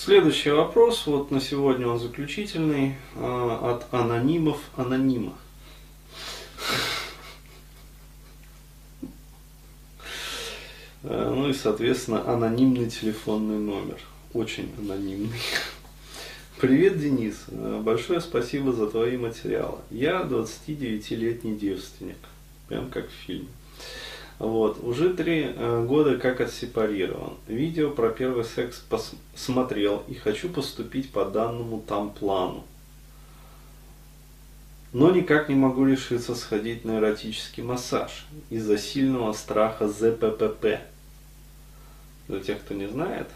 Следующий вопрос, вот на сегодня он заключительный, от анонимов анонима. Ну и, соответственно, анонимный телефонный номер. Очень анонимный. Привет, Денис. Большое спасибо за твои материалы. Я 29-летний девственник. Прям как в фильме. Вот. Уже три э, года как отсепарирован. Видео про первый секс посмотрел и хочу поступить по данному там плану. Но никак не могу решиться сходить на эротический массаж из-за сильного страха ЗППП. Для тех, кто не знает,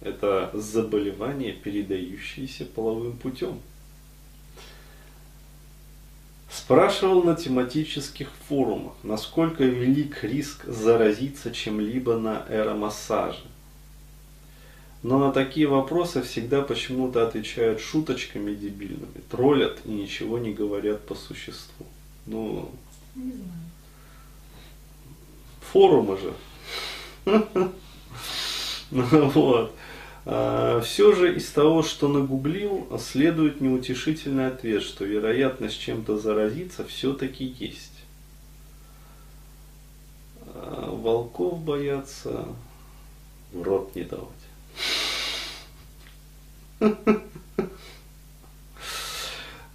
это заболевание, передающееся половым путем. Спрашивал на тематических форумах, насколько велик риск заразиться чем-либо на эромассаже. Но на такие вопросы всегда почему-то отвечают шуточками дебильными, троллят и ничего не говорят по существу. Ну, не знаю. Форумы же. Вот. А, Все же из того, что нагуглил, следует неутешительный ответ, что вероятность чем-то заразиться все-таки есть. А, волков боятся в рот не давать.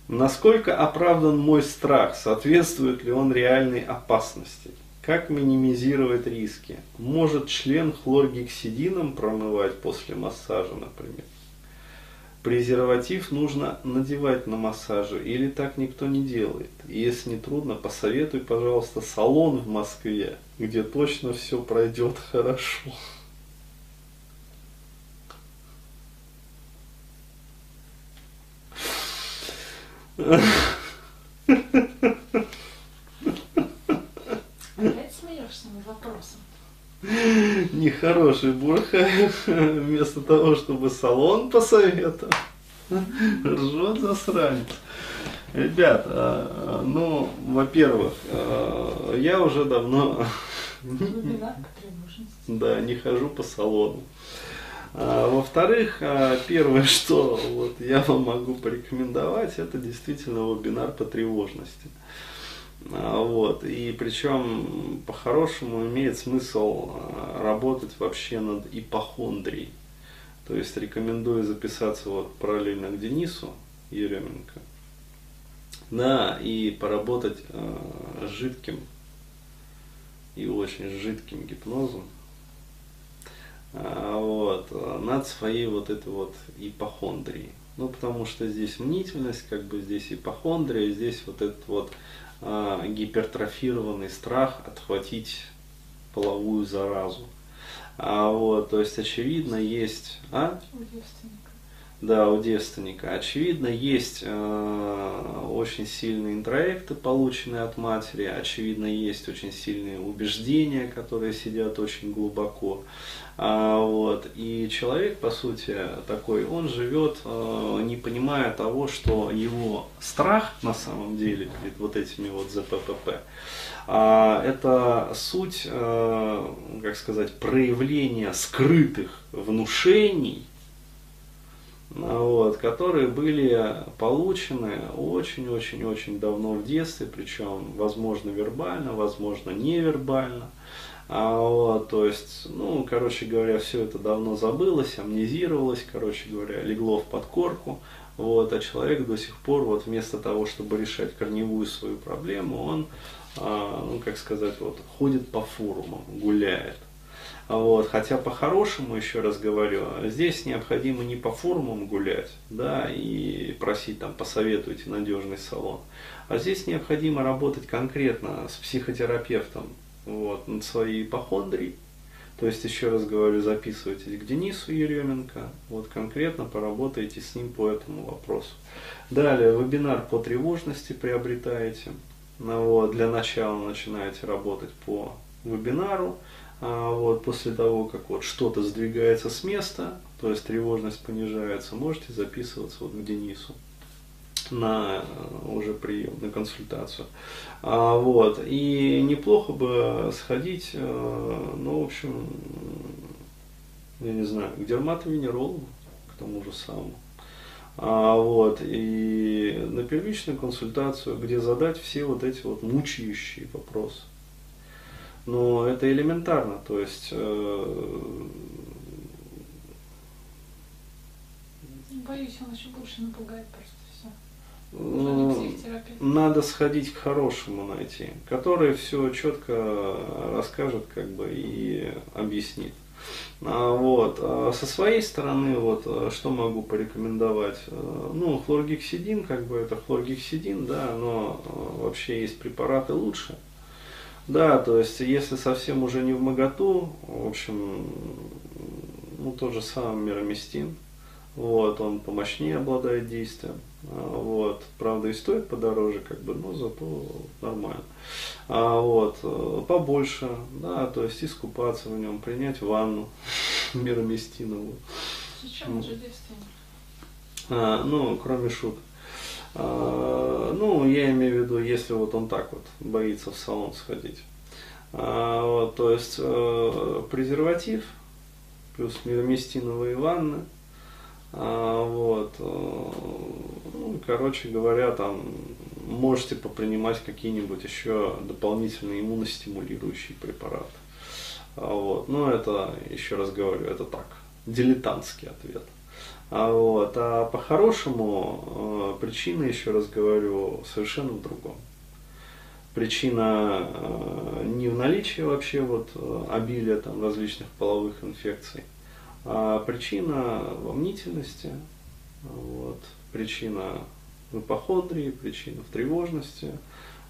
Насколько оправдан мой страх? Соответствует ли он реальной опасности? Как минимизировать риски? Может член хлоргексидином промывать после массажа, например? Презерватив нужно надевать на массаже или так никто не делает? Если не трудно, посоветуй, пожалуйста, салон в Москве, где точно все пройдет хорошо. Нехороший Бурхаев, вместо того, чтобы салон посоветовал, ржет засранец. Ребят, а, ну, во-первых, а, я уже давно да, не хожу по салону. А, во-вторых, первое, что вот я вам могу порекомендовать, это действительно вебинар по тревожности. А, вот. И причем по-хорошему имеет смысл а, работать вообще над ипохондрией. То есть рекомендую записаться вот параллельно к Денису Еременко. Да, и поработать э, жидким и очень жидким гипнозом. А, вот, над своей вот этой вот ипохондрией. Ну, потому что здесь мнительность, как бы здесь ипохондрия, здесь вот этот вот э, гипертрофированный страх отхватить половую заразу. А, вот, то есть, очевидно, есть... А? У девственника. Да, у девственника. Очевидно, есть э, очень сильные интроекты, полученные от матери. Очевидно, есть очень сильные убеждения, которые сидят очень глубоко. А, вот. И человек, по сути, такой, он живет, э, не понимая того, что его страх на самом деле перед вот этими вот ЗППП, а, это суть, э, как сказать, проявления скрытых внушений, вот, которые были получены очень-очень-очень давно в детстве, причем, возможно, вербально, возможно, невербально. А, вот, то есть, ну, короче говоря, все это давно забылось, амнезировалось, короче говоря, легло в подкорку. Вот, а человек до сих пор, вот вместо того, чтобы решать корневую свою проблему, он, а, ну, как сказать, вот, ходит по форумам, гуляет. Вот, хотя по-хорошему, еще раз говорю, здесь необходимо не по форумам гулять, да, и просить там посоветуйте надежный салон, а здесь необходимо работать конкретно с психотерапевтом, вот, над своей ипохондрией. То есть, еще раз говорю, записывайтесь к Денису Еременко, вот конкретно поработайте с ним по этому вопросу. Далее, вебинар по тревожности приобретаете. Ну, вот, для начала начинаете работать по вебинару. А вот, после того, как вот что-то сдвигается с места, то есть тревожность понижается, можете записываться вот к Денису на э, уже прием, на консультацию. А, вот. И неплохо бы сходить, э, ну, в общем, я не знаю, к дерматовенерологу, к тому же самому. А, вот, и на первичную консультацию, где задать все вот эти вот мучающие вопросы. Но это элементарно, то есть э, Боюсь, он еще больше напугает просто все. ну, надо сходить к хорошему найти, который все четко расскажет как бы и объяснит. А, вот. А со своей стороны, вот, а, что могу порекомендовать? А, ну, хлоргексидин, как бы это хлоргексидин, да, но вообще есть препараты лучше. Да, то есть, если совсем уже не в моготу, в общем, ну, тот же самый мироместин, вот, он помощнее обладает действием. Вот, правда и стоит подороже, как бы, но зато нормально. А, вот, э, побольше, да, то есть искупаться в нем, принять ванну мироместиновую. Зачем он же действенный? А, ну, кроме шуток. А, ну, я имею в виду, если вот он так вот боится в салон сходить. А, вот, то есть э, презерватив плюс мироместиновые ванны – а, вот. Э, ну, короче говоря, там можете попринимать какие-нибудь еще дополнительные иммуностимулирующие препараты. Вот. Но это, еще раз говорю, это так, дилетантский ответ. А, вот. а по-хорошему, э, причина, еще раз говорю, совершенно в другом. Причина э, не в наличии вообще вот обилия там, различных половых инфекций, а причина во мнительности, вот, причина в ипохондрии, причина в тревожности.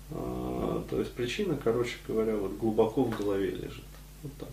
То есть причина, короче говоря, вот глубоко в голове лежит. Вот так.